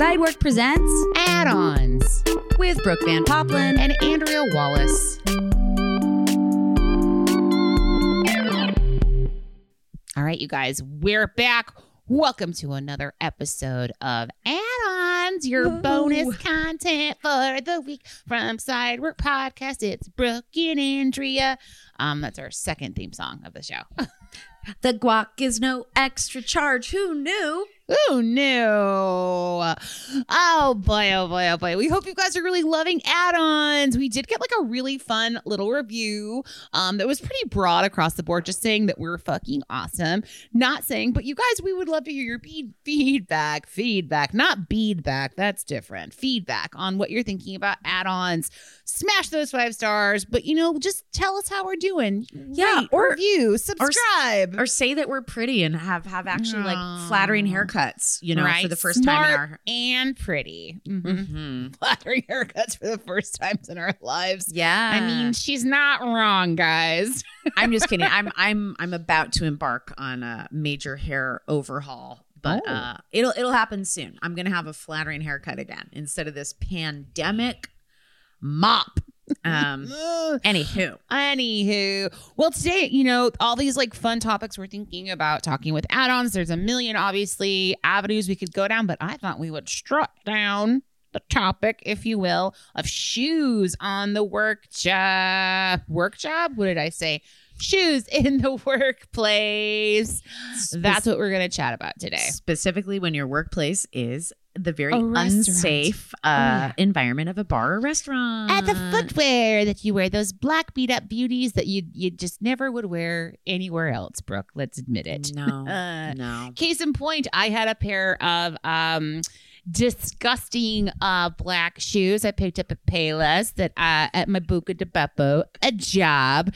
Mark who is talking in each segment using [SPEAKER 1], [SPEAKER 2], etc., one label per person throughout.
[SPEAKER 1] Sidework presents Add Ons with Brooke Van Poplin and Andrea Wallace. All right, you guys, we're back. Welcome to another episode of Add Ons, your bonus content for the week from Sidework Podcast. It's Brooke and Andrea. Um, that's our second theme song of the show.
[SPEAKER 2] The guac is no extra charge. Who knew?
[SPEAKER 1] Who no. Oh boy, oh boy, oh boy. We hope you guys are really loving add-ons. We did get like a really fun little review um, that was pretty broad across the board, just saying that we're fucking awesome. Not saying, but you guys, we would love to hear your feed- feedback, feedback, not beadback. That's different. Feedback on what you're thinking about add-ons. Smash those five stars, but you know, just tell us how we're doing.
[SPEAKER 2] Yeah,
[SPEAKER 1] Rate,
[SPEAKER 2] or-
[SPEAKER 1] review, subscribe.
[SPEAKER 2] Or say that we're pretty and have have actually like flattering haircuts, you know, for the first
[SPEAKER 1] Smart
[SPEAKER 2] time in our
[SPEAKER 1] and pretty. Mhm.
[SPEAKER 2] Mm-hmm.
[SPEAKER 1] Flattering haircuts for the first times in our lives.
[SPEAKER 2] Yeah.
[SPEAKER 1] I mean, she's not wrong, guys.
[SPEAKER 2] I'm just kidding. I'm I'm I'm about to embark on a major hair overhaul, but
[SPEAKER 1] Oh.
[SPEAKER 2] uh it'll it'll happen soon. I'm gonna have a flattering haircut again instead of this pandemic mop. Um anywho.
[SPEAKER 1] Anywho, well, today, you know, all these like fun topics we're thinking about talking with add ons. There's a million, obviously, avenues we could go down, but I thought we would strut down the topic, if you will, of shoes on the work job. Work job? What did I say? Shoes in the workplace. That's what we're going to chat about today.
[SPEAKER 2] Specifically when your workplace is the very unsafe uh,
[SPEAKER 1] yeah.
[SPEAKER 2] environment of a bar or restaurant.
[SPEAKER 1] At the footwear that you wear, those black beat up beauties that you you just never would wear anywhere else, Brooke. Let's admit it.
[SPEAKER 2] No.
[SPEAKER 1] Uh,
[SPEAKER 2] no.
[SPEAKER 1] Case in point, I had a pair of um disgusting uh black shoes I picked up at Payless that uh at my Buca di Beppo, a job,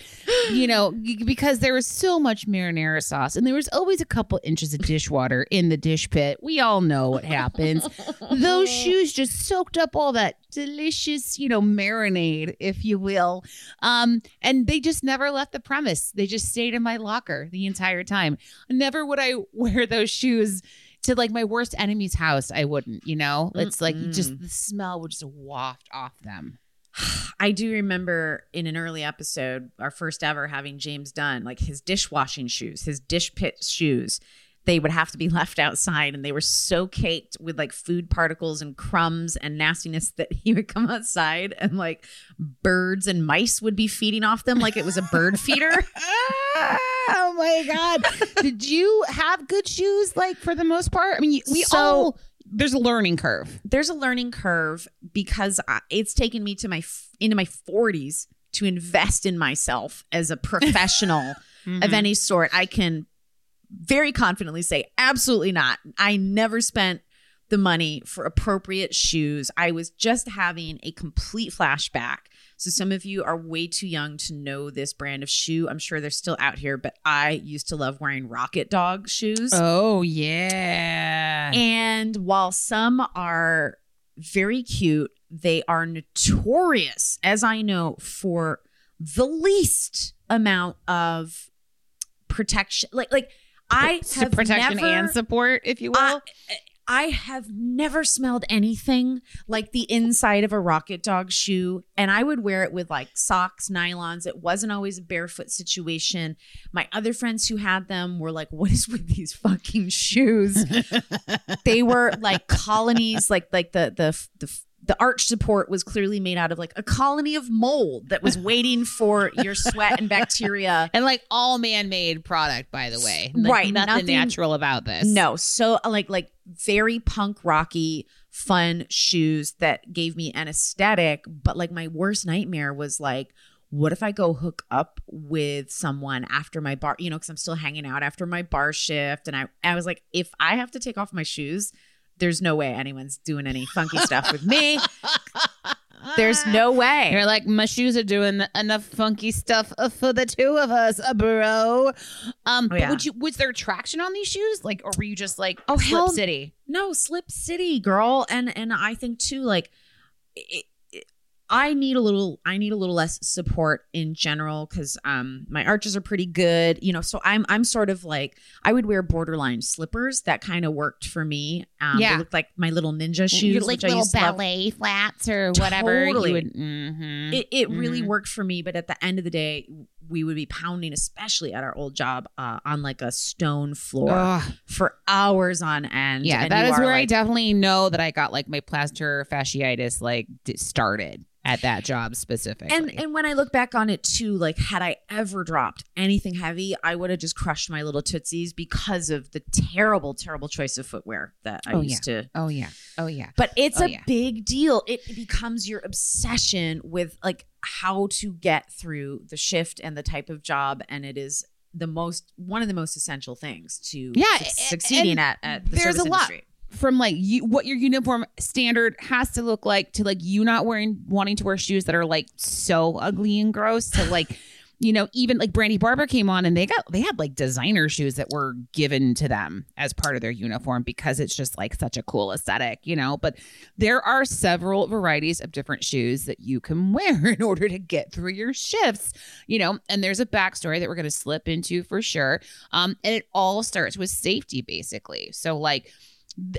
[SPEAKER 1] you know, because there was so much marinara sauce and there was always a couple inches of dishwater in the dish pit. We all know what happens. Those shoes just soaked up all that delicious, you know, marinade, if you will. Um, and they just never left the premise. They just stayed in my locker the entire time. Never would I wear those shoes to like my worst enemy's house. I wouldn't, you know? It's like just the smell would just waft off them.
[SPEAKER 2] I do remember in an early episode, our first ever, having James Dunn, like his dishwashing shoes, his dish pit shoes. They would have to be left outside, and they were so caked with like food particles and crumbs and nastiness that he would come outside and like birds and mice would be feeding off them like it was a bird feeder.
[SPEAKER 1] oh my god. Did you have good shoes like for the most part? I mean, we
[SPEAKER 2] So-
[SPEAKER 1] all there's a learning curve.
[SPEAKER 2] There's a learning curve because I, it's taken me to my into my 40s to invest in myself as a professional of mm-hmm. any sort. I can very confidently say absolutely not. I never spent the money for appropriate shoes. I was just having a complete flashback. So some of you are way too young to know this brand of shoe. I'm sure they're still out here, but I used to love wearing Rocket Dog shoes.
[SPEAKER 1] Oh yeah.
[SPEAKER 2] And while some are very cute, they are notorious, as I know, for the least amount of protection. Like, like I have
[SPEAKER 1] protection
[SPEAKER 2] never,
[SPEAKER 1] and support, if you will.
[SPEAKER 2] I, I have never smelled anything like the inside of a rocket dog shoe. And I would wear it with like socks, nylons. It wasn't always a barefoot situation. My other friends who had them were like, what is with these fucking shoes? they were like colonies, like like the the the the arch support was clearly made out of like a colony of mold that was waiting for your sweat and bacteria.
[SPEAKER 1] And like all man-made product, by the way. Like,
[SPEAKER 2] Right,
[SPEAKER 1] Nothing,
[SPEAKER 2] nothing-
[SPEAKER 1] natural about this.
[SPEAKER 2] No, so like like very punk rocky fun shoes that gave me an aesthetic, but like my worst nightmare was like what if I go hook up with someone after my bar, you know, cuz I'm still hanging out after my bar shift and I I was like if I have to take off my shoes, there's no way anyone's doing any funky stuff with me. There's no way.
[SPEAKER 1] You're like, my shoes are doing enough funky stuff for the two of us, uh, bro. Um, but
[SPEAKER 2] yeah.
[SPEAKER 1] would you? Was there traction on these shoes? Like, or were you just like,
[SPEAKER 2] Oh,
[SPEAKER 1] Slip
[SPEAKER 2] hell-
[SPEAKER 1] City?
[SPEAKER 2] No, Slip City, girl, and and I think too, like, it- I need a little, I need a little less support in general because um my arches are pretty good, you know. So I'm I'm sort of like I would wear borderline slippers that kind of worked for me. Um,
[SPEAKER 1] Yeah.
[SPEAKER 2] they looked like my little ninja shoes,
[SPEAKER 1] You're like little ballet flats or whatever.
[SPEAKER 2] Totally.
[SPEAKER 1] You would, mhm.
[SPEAKER 2] It it really
[SPEAKER 1] Mhm.
[SPEAKER 2] worked for me, but at the end of the day, we would be pounding, especially at our old job, uh, on like a stone floor
[SPEAKER 1] Ugh.
[SPEAKER 2] for hours on end.
[SPEAKER 1] Yeah,
[SPEAKER 2] and
[SPEAKER 1] that is where I definitely know that I got like my plantar fasciitis like d- started at that job specifically.
[SPEAKER 2] And and when I look back on it too, like had I ever dropped anything heavy, I would have just crushed my little tootsies because of the terrible, terrible choice of footwear that I
[SPEAKER 1] Oh,
[SPEAKER 2] used to.
[SPEAKER 1] oh yeah, oh yeah.
[SPEAKER 2] But it's
[SPEAKER 1] Oh,
[SPEAKER 2] a
[SPEAKER 1] yeah.
[SPEAKER 2] big deal. It becomes your obsession with like how to get through the shift and the type of job, and it is the most one of the most essential things to
[SPEAKER 1] Yeah, a-
[SPEAKER 2] succeeding at, at the
[SPEAKER 1] there's
[SPEAKER 2] service
[SPEAKER 1] a lot.
[SPEAKER 2] industry.
[SPEAKER 1] from like you what your uniform standard has to look like to like you not wearing wanting to wear shoes that are like so ugly and gross to like you know even like brandy barber came on and they got they had like designer shoes that were given to them as part of their uniform because it's just like such a cool aesthetic you know? But there are several varieties of different shoes that you can wear in order to get through your shifts you know? And there's a backstory that we're to slip into for sure. Um and it all starts with safety basically. So like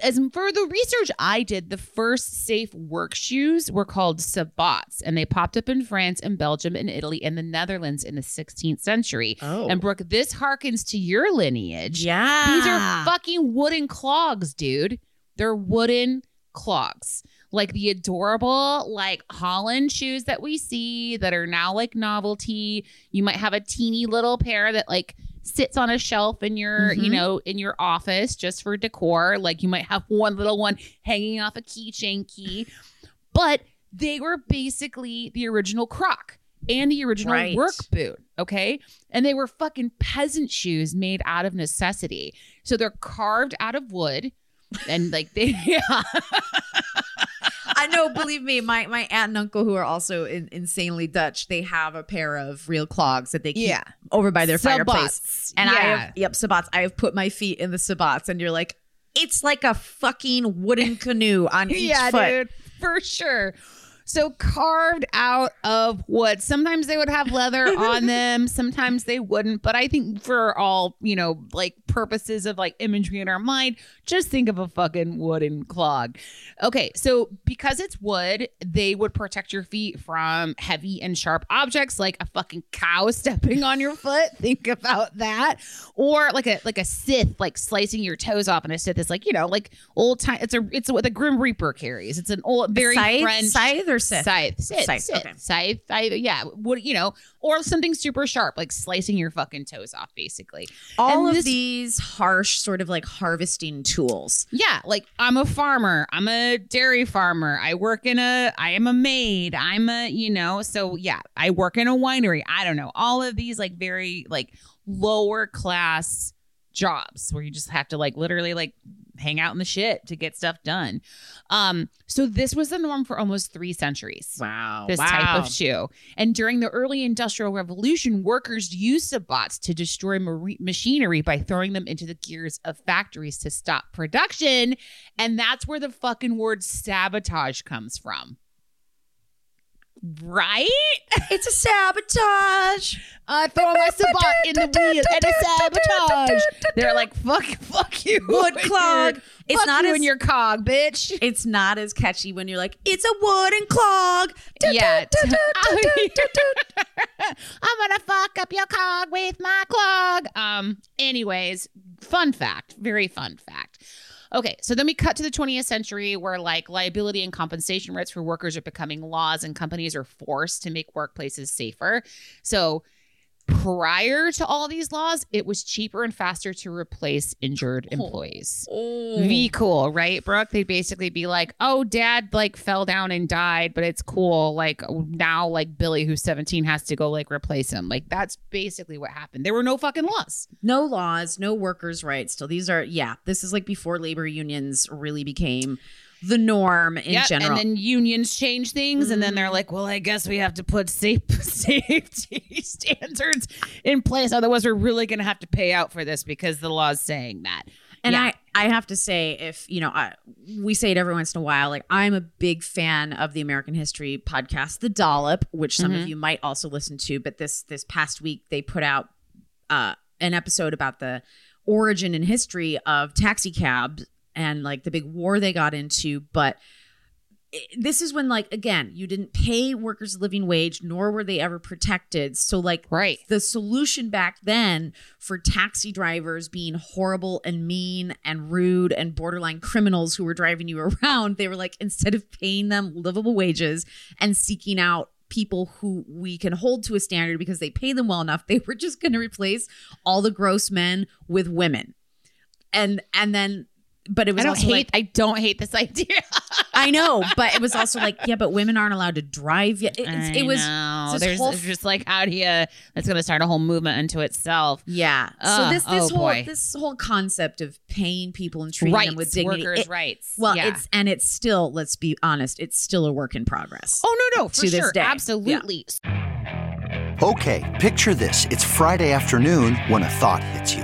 [SPEAKER 1] as for the research I did, the first safe work shoes were called sabots, and they popped up in France and Belgium and Italy and the Netherlands in the 16th century.
[SPEAKER 2] Oh,
[SPEAKER 1] And Brooke, this harkens to your lineage.
[SPEAKER 2] yeah,
[SPEAKER 1] These are fucking wooden clogs, dude. They're wooden clogs. Like the adorable, like Holland shoes that we see that are now like novelty. You might have a teeny little pair that like sits on a shelf in your, you
[SPEAKER 2] Mhm.
[SPEAKER 1] know, in your office just for decor. Like you might have one little one hanging off a keychain key. But they were basically the original croc and the original
[SPEAKER 2] Right.
[SPEAKER 1] work boot. Okay. And they were fucking peasant shoes made out of necessity. So they're carved out of wood. And like they, yeah.
[SPEAKER 2] I know. Believe me, my my aunt and uncle who are also in, insanely Dutch, they have a pair of real clogs that they keep
[SPEAKER 1] Yeah.
[SPEAKER 2] over by their fireplace.
[SPEAKER 1] Sabots.
[SPEAKER 2] And I have yep sabots. I have put my feet in the sabots, and you're like, it's like a fucking wooden canoe on each
[SPEAKER 1] yeah,
[SPEAKER 2] foot.
[SPEAKER 1] dude, for sure. So carved out of wood. Sometimes they would have leather on them, sometimes they wouldn't. But I think for all, you know, like purposes of like imagery in our mind, just think of a fucking wooden clog. Okay, so because it's wood, they would protect your feet from heavy and sharp objects like a fucking cow stepping on your foot. Think about that. Or like a like a scythe, like slicing your toes off, and a scythe is like, you know, like old time it's a it's what the Grim Reaper carries. It's an old very
[SPEAKER 2] scythe,
[SPEAKER 1] French
[SPEAKER 2] scythe or scythe?
[SPEAKER 1] Scythe, scythe,
[SPEAKER 2] Scythe,
[SPEAKER 1] scythe,
[SPEAKER 2] okay.
[SPEAKER 1] scythe, scythe, yeah. What you know, or something super sharp, like slicing your fucking toes off, basically.
[SPEAKER 2] All
[SPEAKER 1] And
[SPEAKER 2] of
[SPEAKER 1] this-
[SPEAKER 2] these harsh, sort of like harvesting tools.
[SPEAKER 1] Yeah, like I'm a farmer. I'm a dairy farmer. I work in a I am a maid. I'm a, you know, so yeah, I work in a winery. I don't know. All of these like very like lower class jobs where you just have to like literally like hang out in the shit to get stuff done. Um so this was the norm for almost 3 centuries
[SPEAKER 2] Wow,
[SPEAKER 1] this type of shoe. And during the early industrial revolution, workers used sabots to destroy machinery by throwing them into the gears of factories to stop production. And that's where the fucking word sabotage comes from. Right?
[SPEAKER 2] It's a sabotage.
[SPEAKER 1] I throw my sabot in the wheel and a sabotage. They're like, fuck, fuck you.
[SPEAKER 2] Wood clog. It's not
[SPEAKER 1] you
[SPEAKER 2] as-
[SPEAKER 1] and your cog, bitch.
[SPEAKER 2] It's not as catchy when you're like, it's a wooden clog.
[SPEAKER 1] Yeah. I'm gonna fuck up your cog with my clog. Um. Anyways, fun fact. Very fun fact. Okay, so then we cut to the 20th century where like liability and compensation rights for workers are becoming laws and companies are forced to make workplaces safer. So prior to all these laws, it was cheaper and faster to replace injured oh. employees. Oh. Be cool, right, Brooke? They'd basically be like, "Oh, Dad like fell down and died, but it's cool. Like now, like Billy, who's 17, has to go like replace him. Like that's basically what happened. There were no fucking laws.
[SPEAKER 2] No laws, no workers' rights. Still, these are yeah. This is like before labor unions really became the norm in
[SPEAKER 1] Yep,
[SPEAKER 2] general.
[SPEAKER 1] And then unions change things, and then they're like, "Well, I guess we have to put safe safety standards in place. Otherwise, we're really going to have to pay out for this because the law's saying that."
[SPEAKER 2] And
[SPEAKER 1] Yeah.
[SPEAKER 2] I, I have to say, if you know, I, we say it every once in a while. Like I'm a big fan of the American History podcast, The Dollop, which some of you might also listen to. But this this past week, they put out uh, an episode about the origin and history of taxi cabs and like the big war they got into. But this is when, like, again, you didn't pay workers a living wage, nor were they ever protected. So, like,
[SPEAKER 1] Right.
[SPEAKER 2] the solution back then for taxi drivers being horrible and mean and rude and borderline criminals who were driving you around, they were like, instead of paying them livable wages and seeking out people who we can hold to a standard because they pay them well enough, they were just going to replace all the gross men with women. And and then but it was
[SPEAKER 1] I don't
[SPEAKER 2] also
[SPEAKER 1] hate.
[SPEAKER 2] like
[SPEAKER 1] I don't hate this idea.
[SPEAKER 2] I know, but it was also like yeah, but women aren't allowed to drive yet. It, it's- it was
[SPEAKER 1] know.
[SPEAKER 2] this
[SPEAKER 1] there's
[SPEAKER 2] whole
[SPEAKER 1] just like how do you that's going to start a whole movement into itself.
[SPEAKER 2] Yeah. so this this
[SPEAKER 1] oh,
[SPEAKER 2] whole
[SPEAKER 1] boy.
[SPEAKER 2] this whole concept of paying people and treating
[SPEAKER 1] rights,
[SPEAKER 2] them with dignity.
[SPEAKER 1] workers'
[SPEAKER 2] it-
[SPEAKER 1] rights.
[SPEAKER 2] Well,
[SPEAKER 1] Yeah.
[SPEAKER 2] it's and it's still let's be honest, it's still a work in progress.
[SPEAKER 1] oh no no for
[SPEAKER 2] to this
[SPEAKER 1] sure
[SPEAKER 2] day.
[SPEAKER 1] absolutely.
[SPEAKER 3] Okay, picture this. It's Friday afternoon when a thought hits you.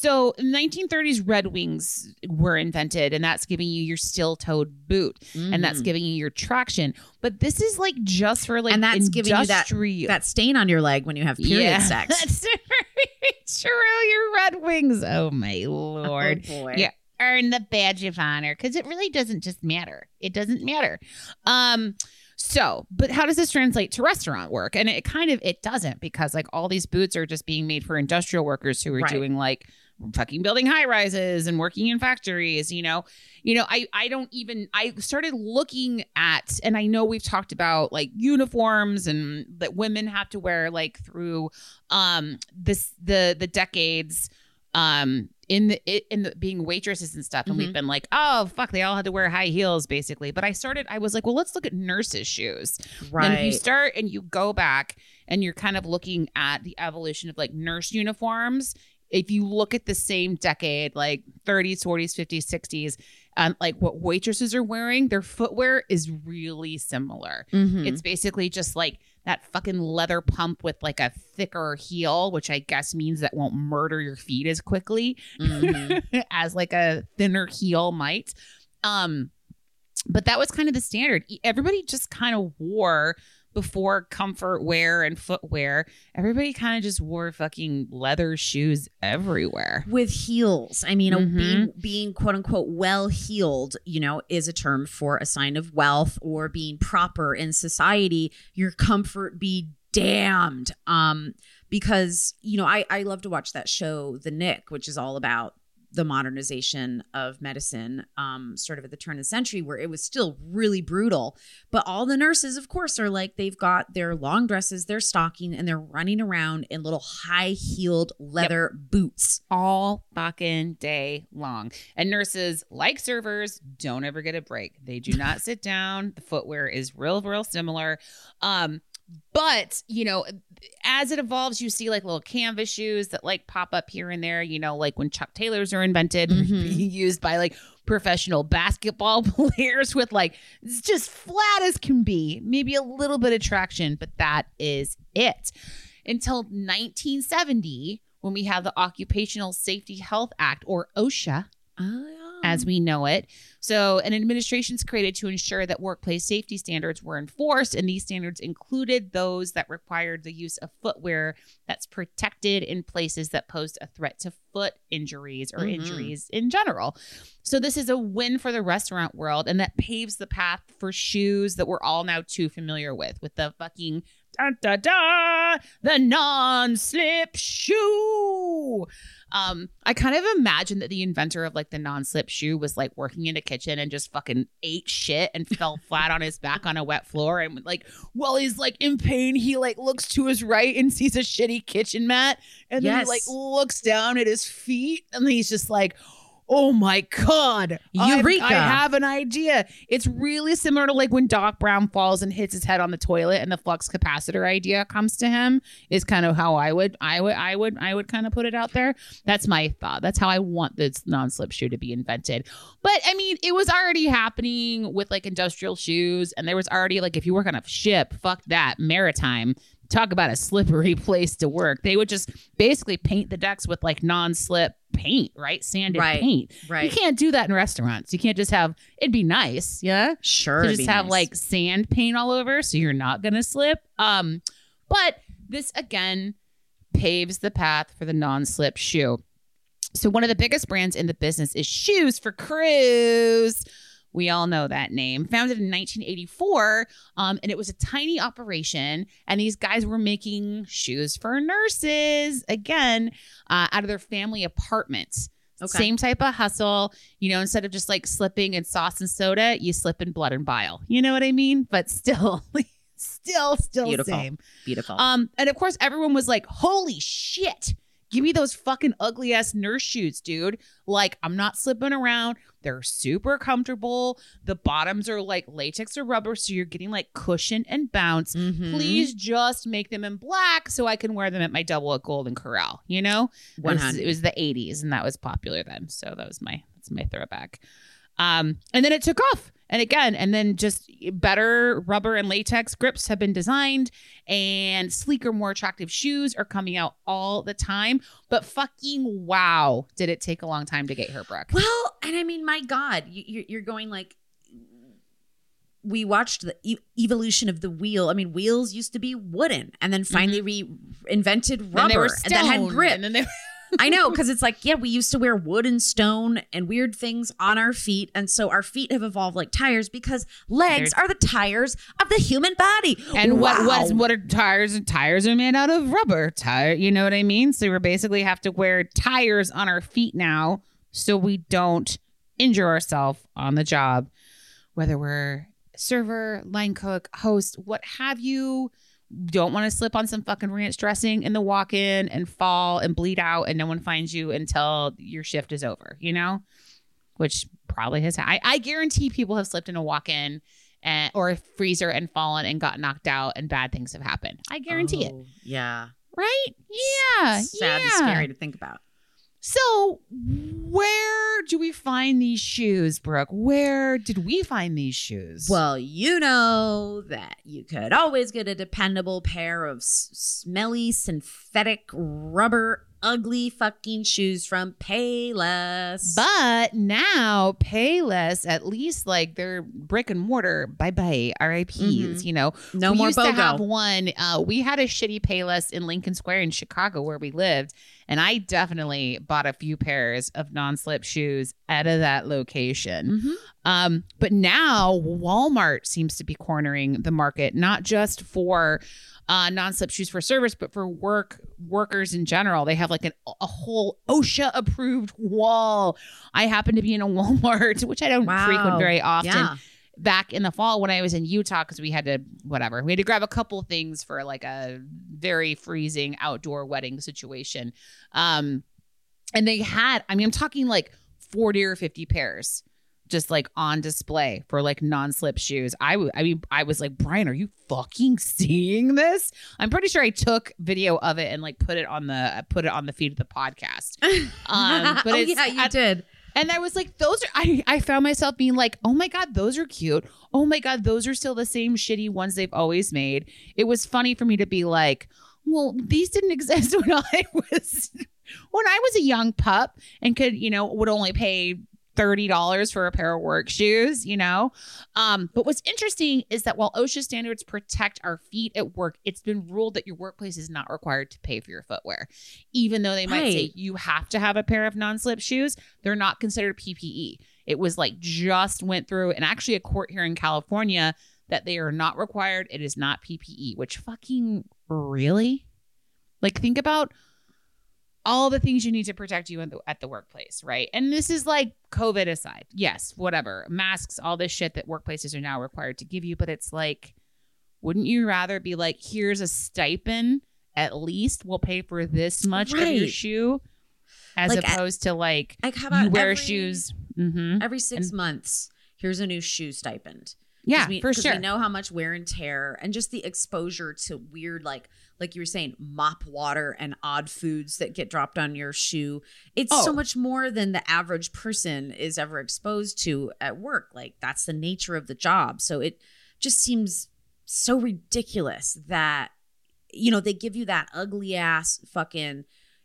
[SPEAKER 1] So, in the 1930s, Red Wings were invented, and that's giving you your steel-toed boot, and that's giving you your traction. But this is like just for like
[SPEAKER 2] Mm. and that's giving you that
[SPEAKER 1] industrial-
[SPEAKER 2] that stain on your leg when you have period
[SPEAKER 1] yeah,
[SPEAKER 2] sex.
[SPEAKER 1] That's true. Your Red Wings. Oh my lord.
[SPEAKER 2] Oh, boy.
[SPEAKER 1] Yeah. Earn the badge of honor because it really doesn't just matter. It doesn't matter. Um. So, but how does this translate to restaurant work? And it kind of it doesn't because like all these boots are just being made for industrial workers who are
[SPEAKER 2] Right.
[SPEAKER 1] doing like fucking building high rises and working in factories you know? You know i i don't even i started looking at and i know we've talked about like uniforms and that women have to wear like through um this the the decades um in the in the being waitresses and stuff. And we've been like oh fuck they all had to wear high heels basically. But i started i was like well let's look at nurses shoes. Right. and if you start and you go back and you're kind of looking at the evolution of like nurse uniforms, if you look at the same decade, like 30s, 40s, 50s, 60s, um, like what waitresses are wearing, their footwear is really similar.
[SPEAKER 2] Mhm.
[SPEAKER 1] It's basically just like that fucking leather pump with like a thicker heel, which I guess means that won't murder your feet as quickly
[SPEAKER 2] Mhm.
[SPEAKER 1] as like a thinner heel might. Um, but that was kind of the standard. Everybody just kind of wore before comfort wear and footwear. Everybody kind of just wore fucking leather shoes everywhere.
[SPEAKER 2] with heels. I mean, a
[SPEAKER 1] Mhm.
[SPEAKER 2] being being quote unquote well heeled, you know, is a term for a sign of wealth or being proper in society. Your comfort be damned. Um, because you know, I I love to watch that show, The Knick, which is all about the modernization of medicine, um, sort of at the turn of the century, where it was still really brutal. But all the nurses, of course, are like they've got their long dresses, their stocking, and they're running around in little high heeled leather boots.
[SPEAKER 1] all fucking day long. And nurses, like servers, don't ever get a break. They do not sit down. The footwear is real, real similar. Um, but you know, as it evolves, you see like little canvas shoes that like pop up here and there. You know, like when Chuck Taylors are invented,
[SPEAKER 2] Mhm.
[SPEAKER 1] being used by like professional basketball players with like it's just flat as can be, maybe a little bit of traction, but that is it. Until 1970, when we have the Occupational Safety Health Act or OSHA as we know it. So, an administration administration's created to ensure that workplace safety standards were enforced, and these standards included those that required the use of footwear that's protected in places that posed a threat to foot injuries or
[SPEAKER 2] Mhm.
[SPEAKER 1] injuries in general. So, this is a win for the restaurant world, and that paves the path for shoes that we're all now too familiar with, with the fucking da da da, the non-slip shoe. Um, I kind of imagine that the inventor of like the non-slip shoe was like working in a kitchen and just fucking ate shit and fell flat on his back on a wet floor and like while he's like in pain, he like looks to his right and sees a shitty kitchen mat. And then he like looks down at his feet and he's just like Oh my God.
[SPEAKER 2] Eureka.
[SPEAKER 1] I have an idea. It's really similar to like when Doc Brown falls and hits his head on the toilet and the flux capacitor idea comes to him is kind of how I would I would I would I would kind of put it out there. That's my thought. That's how I want this non-slip shoe to be invented. But I mean, it was already happening with like industrial shoes and there was already like if you work on a ship, fuck that, maritime. Talk about a slippery place to work. They would just basically paint the decks with like non-slip paint, right? Sanded
[SPEAKER 2] Right.
[SPEAKER 1] paint.
[SPEAKER 2] Right.
[SPEAKER 1] You can't do that in restaurants. You can't just have it'd be nice, yeah.
[SPEAKER 2] Sure.
[SPEAKER 1] To just have
[SPEAKER 2] nice.
[SPEAKER 1] like sand paint all over so you're not gonna slip. Um, but this again paves the path for the non-slip shoe. So one of the biggest brands in the business is Shoes for Crews. We all know that name. Founded in 1984, um, and it was a tiny operation. And these guys were making shoes for nurses again uh, out of their family apartments.
[SPEAKER 2] Okay.
[SPEAKER 1] Same type of hustle. You know, instead of just like slipping in sauce and soda, you slip in blood and bile. You know what I mean? But still, still, still
[SPEAKER 2] Beautiful.
[SPEAKER 1] same.
[SPEAKER 2] beautiful.
[SPEAKER 1] Um, and of course, everyone was like, "Holy shit! Give me those fucking ugly ass nurse shoes, dude! Like, I'm not slipping around. They're super comfortable. The bottoms are like latex or rubber, so you're getting like cushion and bounce.
[SPEAKER 2] Mhm.
[SPEAKER 1] Please just make them in black so I can wear them at my double at Golden Corral. You know, it was,
[SPEAKER 2] 100.
[SPEAKER 1] it was the 80s, and that was popular then. So that was my that's my throwback. Um, and then it took off. And again, and then just better rubber and latex grips have been designed, and sleeker, more attractive shoes are coming out all the time. But fucking wow, did it take a long time to get here, Brooke?
[SPEAKER 2] Well, and I mean, my God, you, you're, you're going like. We watched the e- evolution of the wheel. I mean, wheels used to be wooden, and then finally
[SPEAKER 1] Mm-hmm. Then
[SPEAKER 2] rubber,
[SPEAKER 1] were
[SPEAKER 2] and that had grip.
[SPEAKER 1] and then they
[SPEAKER 2] I know, because it's like, yeah, we used to wear wood and stone and weird things on our feet, and so our feet have evolved like tires because legs
[SPEAKER 1] They're-
[SPEAKER 2] are the tires of the human body.
[SPEAKER 1] And what
[SPEAKER 2] Wow.
[SPEAKER 1] what what are tires? And tires are made out of rubber. Tire, you know what I mean? So we basically have to wear tires on our feet now, so we don't injure ourselves on the job, whether we're server, line cook, host, what have you. Don't want to slip on some fucking ranch dressing in the walk-in and fall and bleed out, and no one finds you until your shift is over. You know, which probably has. I, I guarantee people have slipped in a walk-in and, or a freezer and fallen and got knocked out, and bad things have happened. I guarantee it.
[SPEAKER 2] Oh, Yeah.
[SPEAKER 1] Right? Yeah.
[SPEAKER 2] Sad
[SPEAKER 1] yeah.
[SPEAKER 2] and scary to think about.
[SPEAKER 1] So, where do we find these shoes, Brooke? Where did we find these shoes?
[SPEAKER 2] Well, you know that you could always get a dependable pair of smelly synthetic rubber ugly fucking shoes from Payless.
[SPEAKER 1] But now Payless, at least like they're brick and mortar, bye bye, RIPs,
[SPEAKER 2] Mhm.
[SPEAKER 1] you know.
[SPEAKER 2] no
[SPEAKER 1] we
[SPEAKER 2] more
[SPEAKER 1] used
[SPEAKER 2] BOGO.
[SPEAKER 1] to have one. Uh, we had a shitty Payless in Lincoln Square in Chicago where we lived. And I definitely bought a few pairs of non-slip shoes out of that location.
[SPEAKER 2] Mhm.
[SPEAKER 1] Um, but now Walmart seems to be cornering the market, not just for uh, non-slip shoes for service, but for work workers in general, they have like an, a whole OSHA approved wall. I happen to be in a Walmart, which I don't
[SPEAKER 2] Wow.
[SPEAKER 1] frequent very often.
[SPEAKER 2] Yeah.
[SPEAKER 1] Back in the fall when I was in Utah, because we had to whatever, we had to grab a couple things for like a very freezing outdoor wedding situation. Um, and they had, I mean, I'm talking like 40 or 50 pairs just like on display for like non-slip shoes. I w- I mean I was like, "Brian, are you fucking seeing this?" I'm pretty sure I took video of it and like put it on the put it on the feed of the podcast. Um, but
[SPEAKER 2] oh
[SPEAKER 1] it's
[SPEAKER 2] yeah, you
[SPEAKER 1] at-
[SPEAKER 2] did.
[SPEAKER 1] And I was like, those are, I, I found myself being like, oh my God, those are cute. Oh my God, those are still the same shitty ones they've always made. It was funny for me to be like, well, these didn't exist when I was, when I was a young pup and could, you know, would only pay $30 for a pair of work shoes, you know? Um, but what's interesting is that while OSHA standards protect our feet at work, it's been ruled that your workplace is not required to pay for your footwear. Even though they might say you have to have a pair of non-slip shoes, they're not considered PPE. It was like just went through and actually a court here in California that they are not required. It is not PPE, which fucking really? Like think about all the things you need to protect you at the, at the workplace, right? And this is like COVID aside. Yes, whatever. Masks, all this shit that workplaces are now required to give you, but it's like wouldn't you rather be like here's a stipend at least we'll pay for this much of your shoe as
[SPEAKER 2] Like,
[SPEAKER 1] opposed to like
[SPEAKER 2] Like how about
[SPEAKER 1] you wear
[SPEAKER 2] every,
[SPEAKER 1] shoes hmm
[SPEAKER 2] every six
[SPEAKER 1] And-
[SPEAKER 2] months? Here's a new shoe stipend
[SPEAKER 1] yeah
[SPEAKER 2] we,
[SPEAKER 1] for sure
[SPEAKER 2] We know how much wear and tear and just the exposure to weird, like like you were saying, mop water and odd foods that get dropped on your shoe. It's
[SPEAKER 1] Oh.
[SPEAKER 2] so much more than the average person is ever exposed to at work. Like that's the nature of the job. So it just seems so ridiculous that you know they give you that ugly ass fucking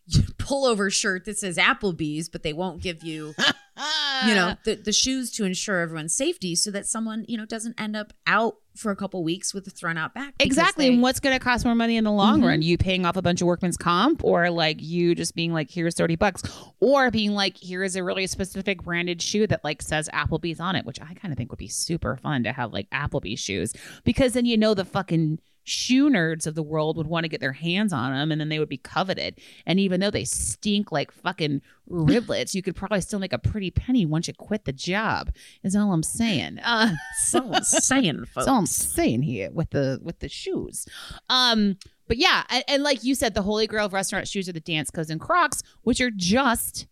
[SPEAKER 2] pullover shirt that says Applebee's, but they won't give you you know the, the shoes to ensure everyone's safety so that someone you know doesn't end up out for a couple weeks with a thrown out back
[SPEAKER 1] Exactly.
[SPEAKER 2] they-
[SPEAKER 1] and what's going to cost more money in the long
[SPEAKER 2] Mhm.
[SPEAKER 1] run? You paying off a bunch of workman's comp or like you just being like, here's 30 bucks or being like, here is a really specific branded shoe that like says Applebee's on it, which I kind of think would be super fun to have like Applebee's shoes because then you know the fucking shoe nerds of the world would want to get their hands on them and then they would be coveted. And even though they stink like fucking riblets, you could probably still make a pretty penny once you quit the job, is all I'm saying. Uh,
[SPEAKER 2] so saying folks.
[SPEAKER 1] all I'm saying here with the with the shoes. Um, but yeah, and, and like you said, the holy grail of restaurant shoes are the Danskos and Crocs, which are just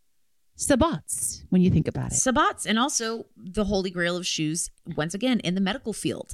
[SPEAKER 1] sabots when you think about it.
[SPEAKER 2] Sabots and also the holy grail of shoes once again in the medical field.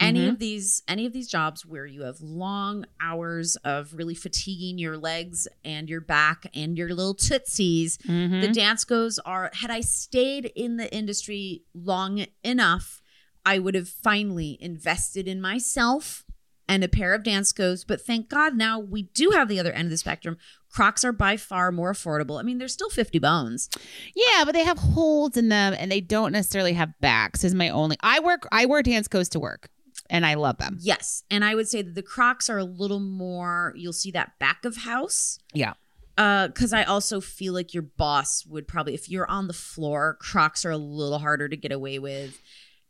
[SPEAKER 2] Any
[SPEAKER 1] Mhm.
[SPEAKER 2] of these any of these jobs where you have long hours of really fatiguing your legs and your back and your little tootsies,
[SPEAKER 1] Mhm.
[SPEAKER 2] the Danskos are had I stayed in the industry long enough, I would have finally invested in myself and a pair of Danskos. But thank God now we do have the other end of the spectrum. Crocs are by far more affordable. I mean, they're still 50 bones.
[SPEAKER 1] yeah, but they have holes in them and they don't necessarily have backs. Is my only. I work. I wear Danskos to work, and I love them.
[SPEAKER 2] Yes. And I would say that the Crocs are a little more, you'll see that back of house.
[SPEAKER 1] Yeah.
[SPEAKER 2] Uh, because I also feel like your boss would probably, if you're on the floor, Crocs are a little harder to get away with.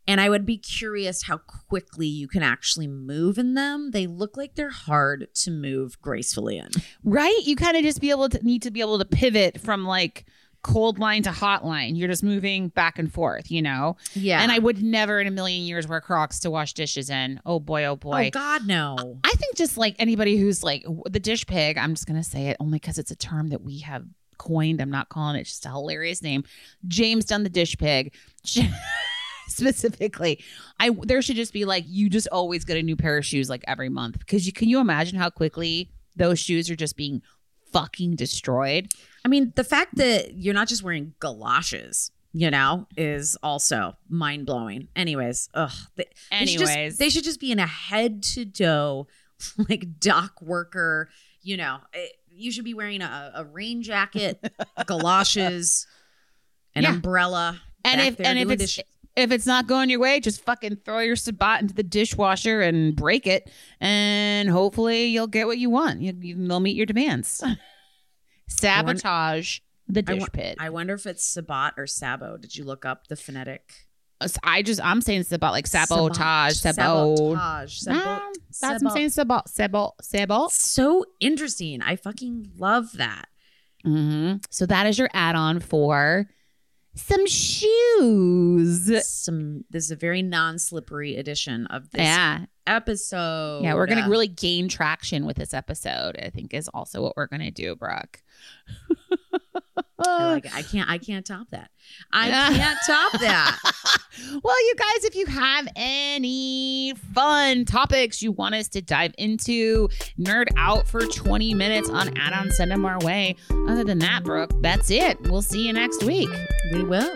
[SPEAKER 2] And I would be curious how quickly you can actually move in them. They look like they're hard to move gracefully in.
[SPEAKER 1] Right? You kind of just be able to need to be able to pivot from like cold line to hot line. You're just moving back and forth, you know.
[SPEAKER 2] Yeah.
[SPEAKER 1] And I would never in a million years wear Crocs to wash dishes in. Oh boy, oh boy.
[SPEAKER 2] oh God, no.
[SPEAKER 1] I think just like anybody who's like the dish pig, I'm just gonna say it only because it's a term that we have coined. I'm not calling it just a hilarious name. James Dunn the dish pig. Specifically, I there should just be like you just always get a new pair of shoes like every month because you can you imagine how quickly those shoes are just being fucking destroyed.
[SPEAKER 2] I mean, the fact that you're not just wearing galoshes, you know, is also mind blowing. Anyways, ugh. They, they should just-
[SPEAKER 1] Anyways.
[SPEAKER 2] they should just be in a head to toe, like dock worker. You know, it, you should be wearing a, a rain jacket, galoshes, an
[SPEAKER 1] Yeah.
[SPEAKER 2] umbrella.
[SPEAKER 1] And if and if it's if it's not going your way, just fucking throw your sabot into the dishwasher and break it, and hopefully you'll get what you want. You, you, they'll meet your demands. Sabotage the
[SPEAKER 2] I
[SPEAKER 1] dish
[SPEAKER 2] wa-
[SPEAKER 1] pit.
[SPEAKER 2] I wonder if it's Sabat or Sabo. Did you look up the phonetic?
[SPEAKER 1] I just I'm saying it's about like sabotage, sabot.
[SPEAKER 2] Sabotage. Sabo-
[SPEAKER 1] Um, that's I'm saying sabot, sabot, sabot.
[SPEAKER 2] So interesting. I fucking love that.
[SPEAKER 1] hmm So that is your add-on for some shoes.
[SPEAKER 2] Some this is a very non-slippery edition of this
[SPEAKER 1] Yeah,
[SPEAKER 2] episode.
[SPEAKER 1] yeah. We're gonna really gain traction with this episode. I think is also what we're gonna do, Brooke.
[SPEAKER 2] I oh. like. I can't I can't top that. I can't top that.
[SPEAKER 1] well, you guys, if you have any fun topics you want us to dive into, nerd out for 20 minutes on add on, send them our way. Other than that, Brooke, that's it. We'll see you next week.
[SPEAKER 2] We will.